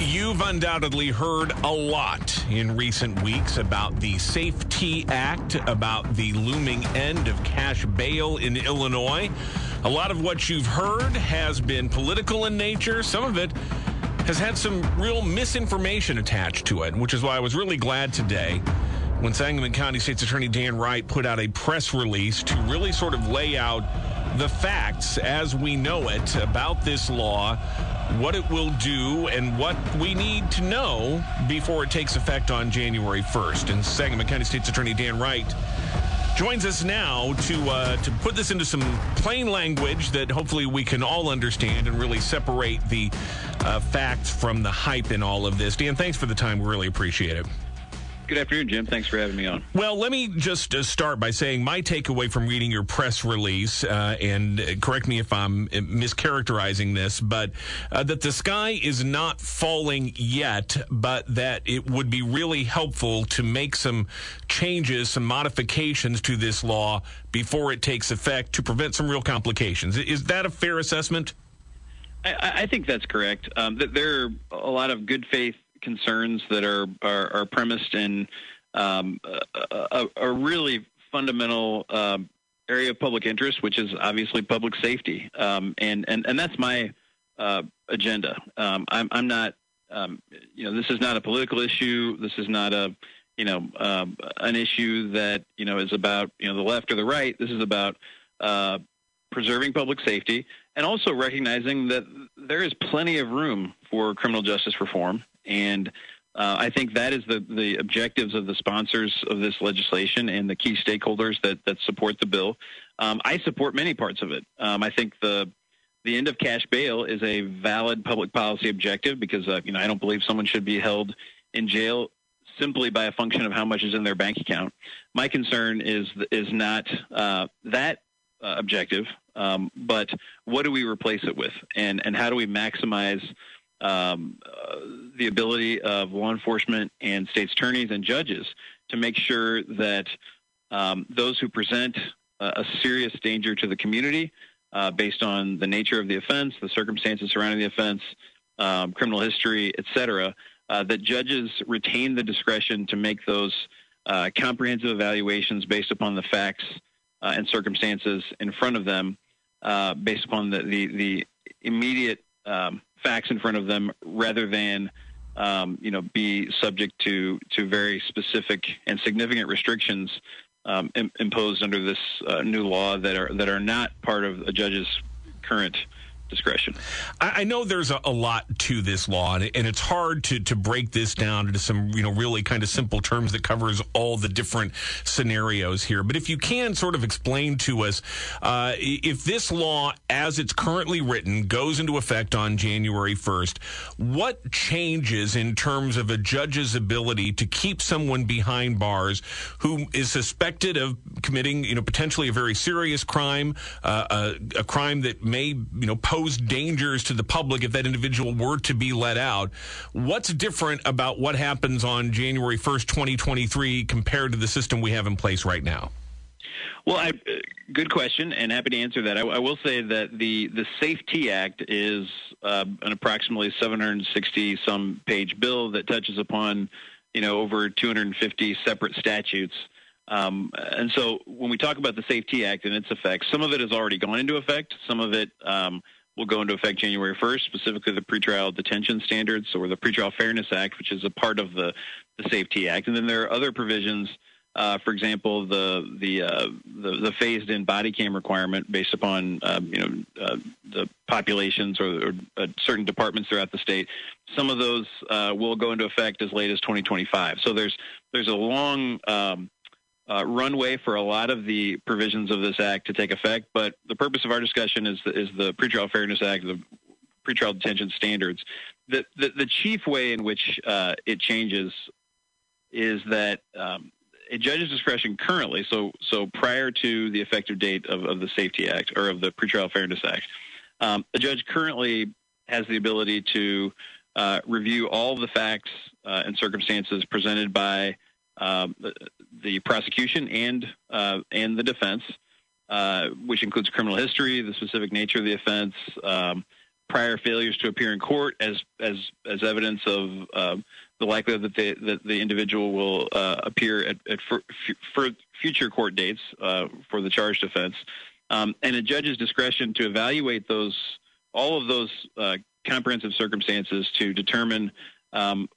You've undoubtedly heard a lot in recent weeks about the SAFE-T Act, about the looming end of cash bail in Illinois. A lot of what you've heard has been political in nature. Some of it has had some real misinformation attached to it, which is why I was really glad today when Sangamon County State's Attorney Dan Wright put out a press release to really sort of lay out the facts as we know it about this law, what it will do, and what we need to know before it takes effect on January 1st. And Sangamon County State's Attorney Dan Wright joins us now to uh, to put this into some plain language that hopefully we can all understand and really separate the uh, facts from the hype in all of this. Dan, thanks for the time. We really appreciate it. Good afternoon, Jim. Thanks for having me on. Well, let me just uh, start by saying my takeaway from reading your press release, uh, and uh, correct me if I'm uh, mischaracterizing this, but uh, that the sky is not falling yet, but that it would be really helpful to make some changes, some modifications to this law before it takes effect to prevent some real complications. Is that a fair assessment? I, I think that's correct. Um, there are a lot of good faith concerns that are are, are premised in um, a, a, really fundamental uh, area of public interest, which is obviously public safety, um, and and and that's my uh, agenda. Um, I'm I'm not, um, you know, this is not a political issue. This is not a, you know, um, an issue that you know is about you know the left or the right. This is about uh, preserving public safety and also recognizing that there is plenty of room for criminal justice reform and uh, I think that is the, the objectives of the sponsors of this legislation and the key stakeholders that, that support the bill. Um, I support many parts of it. Um, I think the the end of cash bail is a valid public policy objective because uh, you know I don't believe someone should be held in jail simply by a function of how much is in their bank account. My concern is is not uh, that uh, objective, um, but what do we replace it with, and and how do we maximize um, uh, the ability of law enforcement and state's attorneys and judges to make sure that um, those who present a, a, serious danger to the community uh, based on the nature of the offense, the circumstances surrounding the offense, um, criminal history, et cetera, uh, that judges retain the discretion to make those uh, comprehensive evaluations based upon the facts uh, and circumstances in front of them, uh, based upon the, the, the immediate um, facts in front of them rather than um, you know be subject to to very specific and significant restrictions um, Im- imposed under this uh, new law that are that are not part of a judge's current discretion. I, know there's a, a, lot to this law, and, and, it's hard to, to break this down into some you know really kind of simple terms that covers all the different scenarios here. But if you can sort of explain to us uh, if this law, as it's currently written, goes into effect on January 1st, what changes in terms of a judge's ability to keep someone behind bars who is suspected of committing you know potentially a very serious crime, uh, a, a crime that may you know pose pose dangers to the public if that individual were to be let out. What's different about what happens on January 1st, 2023 compared to the system we have in place right now? Well, I, good question, and happy to answer that. I, I, will say that the the SAFE-T Act is uh, an approximately 760 some page bill that touches upon, you know, over 250 separate statutes. Um, and so, when we talk about the SAFE-T Act and its effects, some of it has already gone into effect. Some of it um, will go into effect January 1st, specifically the pretrial detention standards or the Pretrial Fairness Act, which is a part of the, the SAFE-T Act. And then there are other provisions, uh, for example, the the, uh, the, the phased in body cam requirement based upon um, you know uh, the populations or, or uh, certain departments throughout the state. Some of those uh, will go into effect as late as 2025. So there's there's a long um, uh, runway for a lot of the provisions of this act to take effect. But the purpose of our discussion is the, is the Pretrial Fairness Act, the pretrial detention standards. The, the, the chief way in which uh, it changes is that um, a judge's discretion currently, so so prior to the effective date of, of the SAFE-T Act or of the Pretrial Fairness Act, um, a judge currently has the ability to uh, review all the facts uh, and circumstances presented by the, the, prosecution and uh, and the defense, uh, which includes criminal history, the specific nature of the offense, um, prior failures to appear in court as as as evidence of uh, the likelihood that the that the individual will uh, appear at, at for, for future court dates for the charged offense, um, and a judge's discretion to evaluate those all of those uh, comprehensive circumstances to determine um,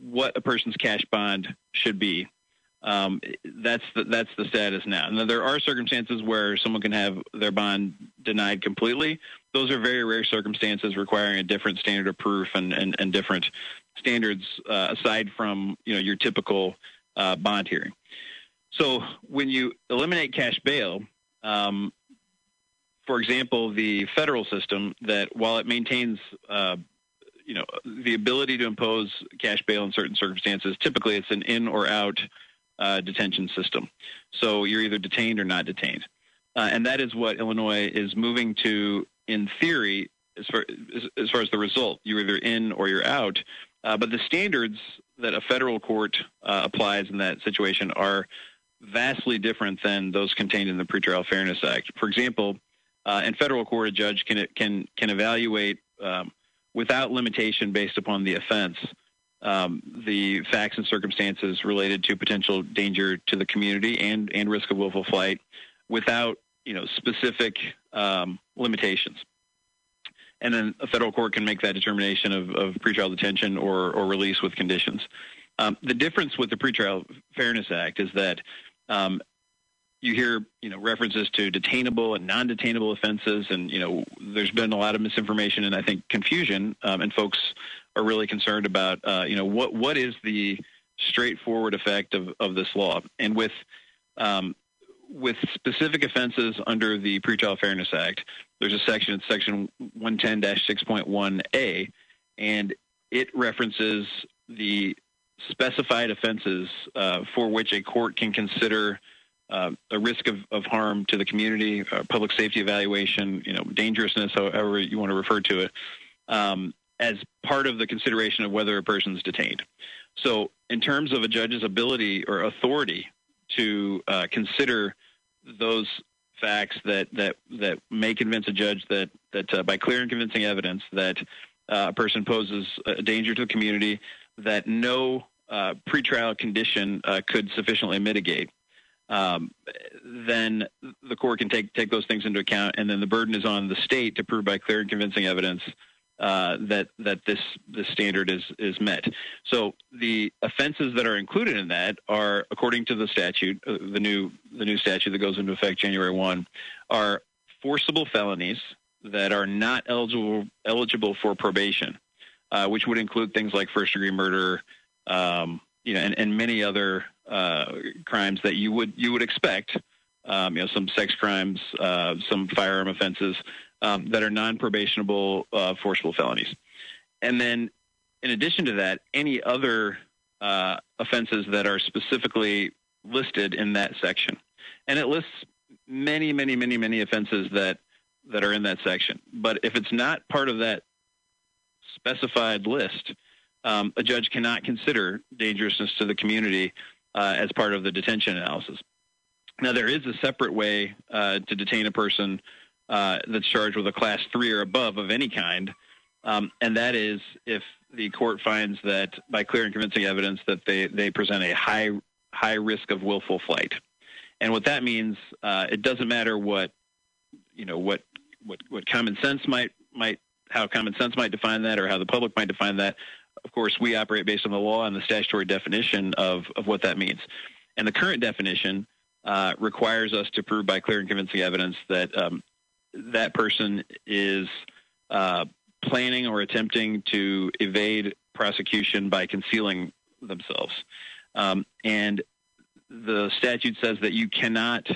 what a person's cash bond should be. Um, that's the, that's the status now. Now there are circumstances where someone can have their bond denied completely. Those are very rare circumstances requiring a different standard of proof and, and, and different standards uh, aside from you know your typical uh, bond hearing. So when you eliminate cash bail, um, for example, the federal system that while it maintains uh, you know the ability to impose cash bail in certain circumstances, typically it's an in or out uh, detention system. So you're either detained or not detained. Uh, and that is what Illinois is moving to in theory as far as, as, far as the result. You're either in or you're out. Uh, but the standards that a federal court uh, applies in that situation are vastly different than those contained in the Pretrial Fairness Act. For example, uh, in federal court, a judge can can can evaluate um, without limitation based upon the offense um, the facts and circumstances related to potential danger to the community and, and risk of willful flight without you know specific um, limitations. And then a federal court can make that determination of, of pretrial detention or, or release with conditions. Um, the difference with the Pretrial Fairness Act is that um, you hear you know references to detainable and non-detainable offenses, and you know there's been a lot of misinformation and I think confusion, um, and folks are really concerned about uh, you know what what is the straightforward effect of, of this law, and with um, with specific offenses under the Pretrial Fairness Act, there's a section, it's section 110-6.1a, and it references the specified offenses uh, for which a court can consider uh, a risk of, of harm to the community, uh, public safety evaluation, you know, dangerousness, however you want to refer to it, um, as part of the consideration of whether a person is detained. So, in terms of a judge's ability or authority to uh, consider those facts that, that, that may convince a judge that, that uh, by clear and convincing evidence that uh, a person poses a danger to the community that no uh, pretrial condition could sufficiently mitigate, um, then the court can take take those things into account, and then the burden is on the state to prove by clear and convincing evidence uh, that that this this standard is is met. So the offenses that are included in that are, according to the statute, uh, the new the new statute that goes into effect January one, are forcible felonies that are not eligible eligible for probation, uh, which would include things like first degree murder, um, you know, and, and many other crimes that you would you would expect. Um, you know, some sex crimes, uh, some firearm offenses um, that are non-probationable uh, forcible felonies. And then, in addition to that, any other uh, offenses that are specifically listed in that section. And it lists many, many, many, many offenses that that are in that section. But if it's not part of that specified list, um, a judge cannot consider dangerousness to the community uh, as part of the detention analysis. Now, there is a separate way uh, to detain a person uh, that's charged with a class three or above of any kind, um, and that is if the court finds that by clear and convincing evidence that they, they present a high high risk of willful flight. And what that means, uh, it doesn't matter what you know what what what common sense might might how common sense might define that or how the public might define that. Of course, we operate based on the law and the statutory definition of, of what that means. And the current definition uh, requires us to prove by clear and convincing evidence that um, that person is uh, planning or attempting to evade prosecution by concealing themselves. Um, and the statute says that you cannot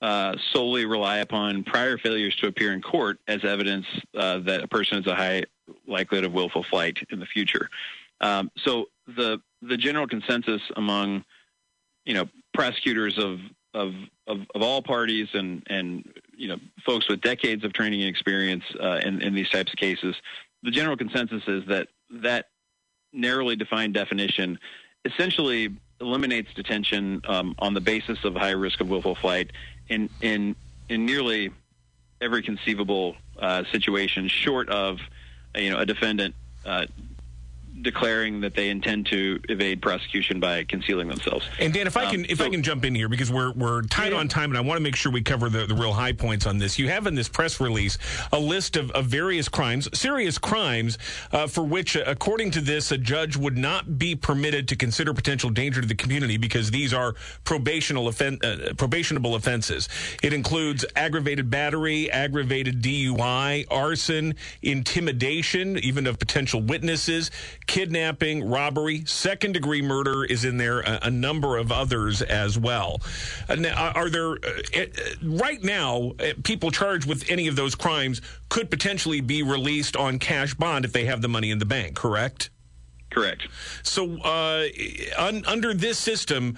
uh, solely rely upon prior failures to appear in court as evidence uh, that a person is a high likelihood of willful flight in the future. Um, so the the general consensus among you know prosecutors of of, of, of all parties and, and you know folks with decades of training and experience uh, in, in these types of cases, the general consensus is that that narrowly defined definition essentially eliminates detention um, on the basis of high risk of willful flight in in in nearly every conceivable uh, situation, short of you know a defendant uh, declaring that they intend to evade prosecution by concealing themselves. And Dan, if I can, um, if so, I can jump in here because we're we're tight yeah. on time, and I want to make sure we cover the, the real high points on this. You have in this press release a list of, of various crimes, serious crimes, uh, for which, uh, according to this, a judge would not be permitted to consider potential danger to the community because these are probational offen- uh, probationable offenses. It includes aggravated battery, aggravated DUI, arson, intimidation, even of potential witnesses kidnapping, robbery, second degree murder is in there, a, a number of others as well. Uh, are there, uh, uh, right now, uh, people charged with any of those crimes could potentially be released on cash bond if they have the money in the bank, correct? Correct. So, uh, un- under this system,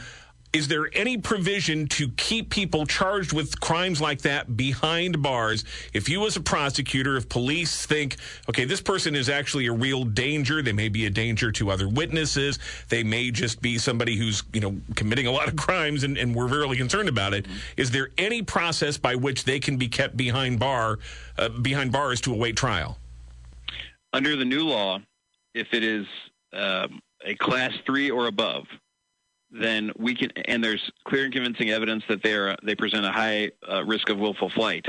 is there any provision to keep people charged with crimes like that behind bars? If you, as a prosecutor, if police think, okay, this person is actually a real danger, they may be a danger to other witnesses, they may just be somebody who's, you know, committing a lot of crimes and, and we're really concerned about it. Is there any process by which they can be kept behind bar, uh, behind bars to await trial? Under the new law, if it is um, a class three or above, then we can, and there's clear and convincing evidence that they are they present a high uh, risk of willful flight.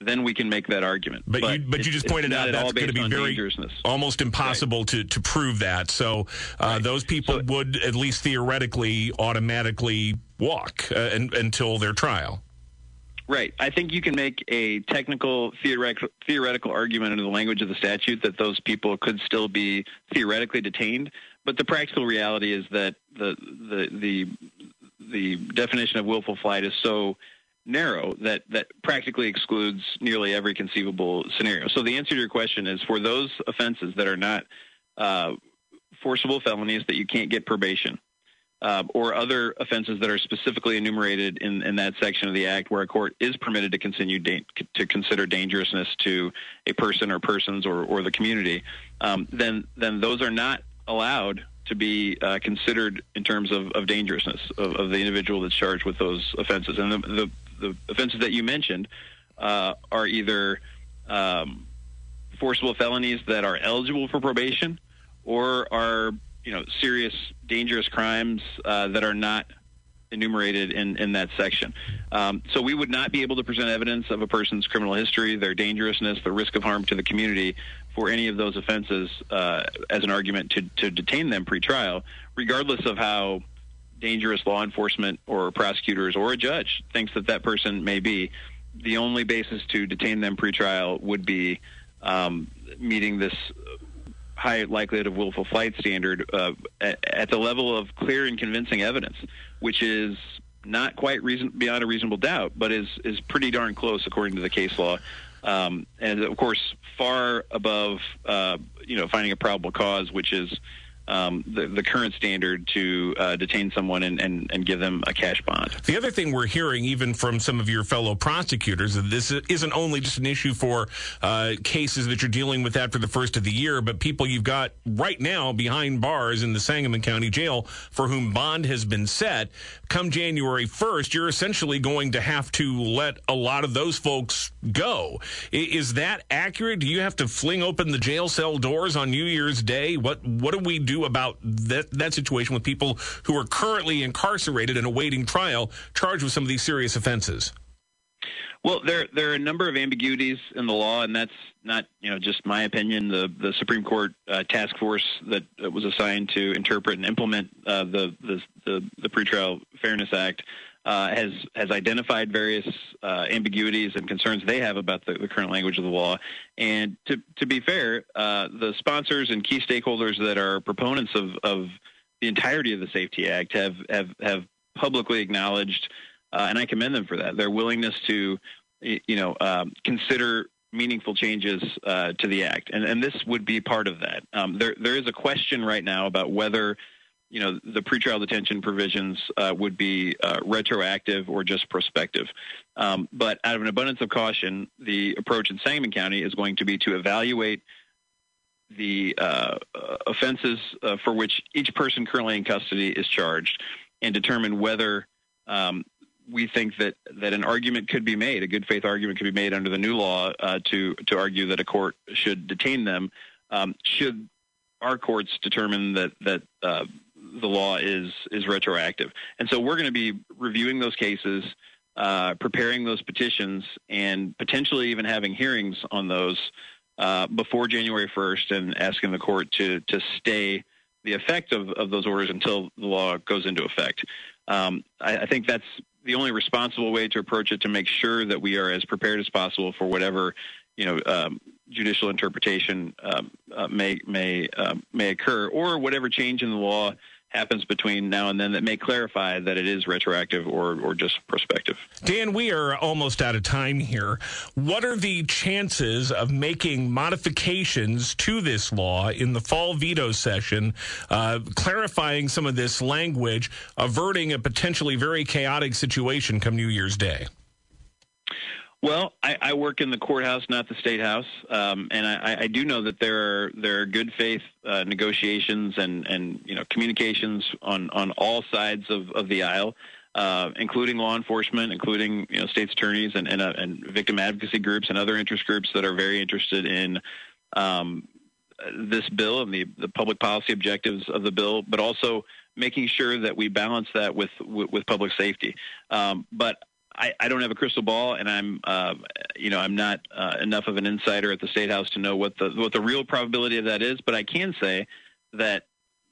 Then we can make that argument. But, but you, but you just pointed out that's going to be very almost impossible right. to, to prove that. So uh, right. those people so, would at least theoretically automatically walk uh, in, until their trial. Right. I think you can make a technical theoretical, theoretical argument under the language of the statute that those people could still be theoretically detained but the practical reality is that the the the the definition of willful flight is so narrow that that practically excludes nearly every conceivable scenario. So the answer to your question is for those offenses that are not uh, forcible felonies that you can't get probation. Uh, or other offenses that are specifically enumerated in, in that section of the act where a court is permitted to continue da- to consider dangerousness to a person or persons or, or the community, um, then then those are not allowed to be uh, considered in terms of, of dangerousness of, of, the individual that's charged with those offenses. And the, the, the offenses that you mentioned uh, are either um, forcible felonies that are eligible for probation or are you know serious dangerous crimes uh, that are not enumerated in, in that section. Um, so we would not be able to present evidence of a person's criminal history, their dangerousness, the risk of harm to the community for any of those offenses uh, as an argument to, to detain them pretrial, regardless of how dangerous law enforcement or prosecutors or a judge thinks that that person may be. The only basis to detain them pretrial would be um, meeting this high likelihood of willful flight standard uh, at, at, the level of clear and convincing evidence, which is not quite reason beyond a reasonable doubt, but is is pretty darn close according to the case law. Um, and of course far above uh, you know finding a probable cause, which is um, the, the, current standard to uh, detain someone and, and, and, give them a cash bond. The other thing we're hearing, even from some of your fellow prosecutors, that this isn't only just an issue for uh, cases that you're dealing with after the first of the year, but people you've got right now behind bars in the Sangamon County Jail for whom bond has been set. Come January 1st, you're essentially going to have to let a lot of those folks go. Is that accurate? Do you have to fling open the jail cell doors on New Year's Day? What what do we do? Do about that, that situation with people who are currently incarcerated and awaiting trial, charged with some of these serious offenses? Well, there there are a number of ambiguities in the law, and that's not you know just my opinion. The the Supreme Court uh, task force that was assigned to interpret and implement uh, the, the the the pretrial Fairness Act uh, has has identified various uh, ambiguities and concerns they have about the, the, current language of the law. And to to be fair, uh, the sponsors and key stakeholders that are proponents of, of the entirety of the SAFE-T Act have have have publicly acknowledged, uh, and I commend them for that. Their willingness to you know um, consider meaningful changes uh, to the act, and and this would be part of that. Um, there there is a question right now about whether you know, the pretrial detention provisions uh, would be uh, retroactive or just prospective. Um, but out of an abundance of caution, the approach in Sangamon County is going to be to evaluate the uh, offenses uh, for which each person currently in custody is charged and determine whether um, we think that, that an argument could be made, a good faith argument could be made under the new law uh, to to argue that a court should detain them. Um, should our courts determine that that uh, the law is is retroactive, and so we're going to be reviewing those cases, uh, preparing those petitions, and potentially even having hearings on those uh, before January 1st, and asking the court to to stay the effect of, of those orders until the law goes into effect. Um, I, I, think that's the only responsible way to approach it to make sure that we are as prepared as possible for whatever you know um, judicial interpretation um, uh, may may uh, may occur or whatever change in the law happens between now and then that may clarify that it is retroactive or, or just prospective. Dan, we are almost out of time here. What are the chances of making modifications to this law in the fall veto session, uh, clarifying some of this language, averting a potentially very chaotic situation come New Year's Day? Well, I, I, work in the courthouse, not the state house, um, and I, I, do know that there are there are good faith uh, negotiations and and you know communications on on all sides of, of the aisle, uh, including law enforcement, including you know states attorneys and and, uh, and, victim advocacy groups and other interest groups that are very interested in. Um, this bill and the, the public policy objectives of the bill, but also making sure that we balance that with with, public safety. Um, but I, I don't have a crystal ball, and I'm, uh, you know, I'm not uh, enough of an insider at the state house to know what the what the real probability of that is. But I can say that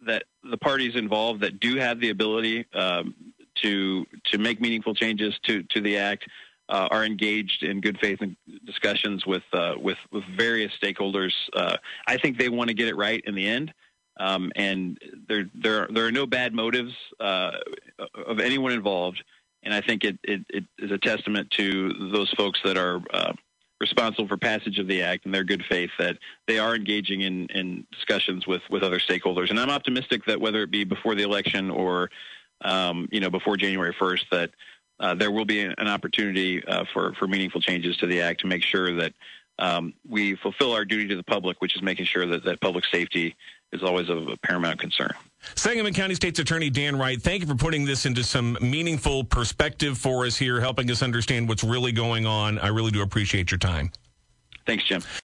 that the parties involved that do have the ability um, to to make meaningful changes to to the act uh, are engaged in good faith discussions with uh, with with various stakeholders. Uh, I think they want to get it right in the end. Um, and there, there, there are no bad motives uh, of anyone involved and I think it, it, it is a testament to those folks that are uh, responsible for passage of the act and their good faith that they are engaging in, in discussions with, with other stakeholders. And I'm optimistic that whether it be before the election or um, you know before January 1st, that uh, there will be an opportunity uh, for for meaningful changes to the act to make sure that um, we fulfill our duty to the public, which is making sure that, that public safety is always of a paramount concern. Sangamon County State's Attorney Dan Wright, thank you for putting this into some meaningful perspective for us here, helping us understand what's really going on. I really do appreciate your time. Thanks, Jim.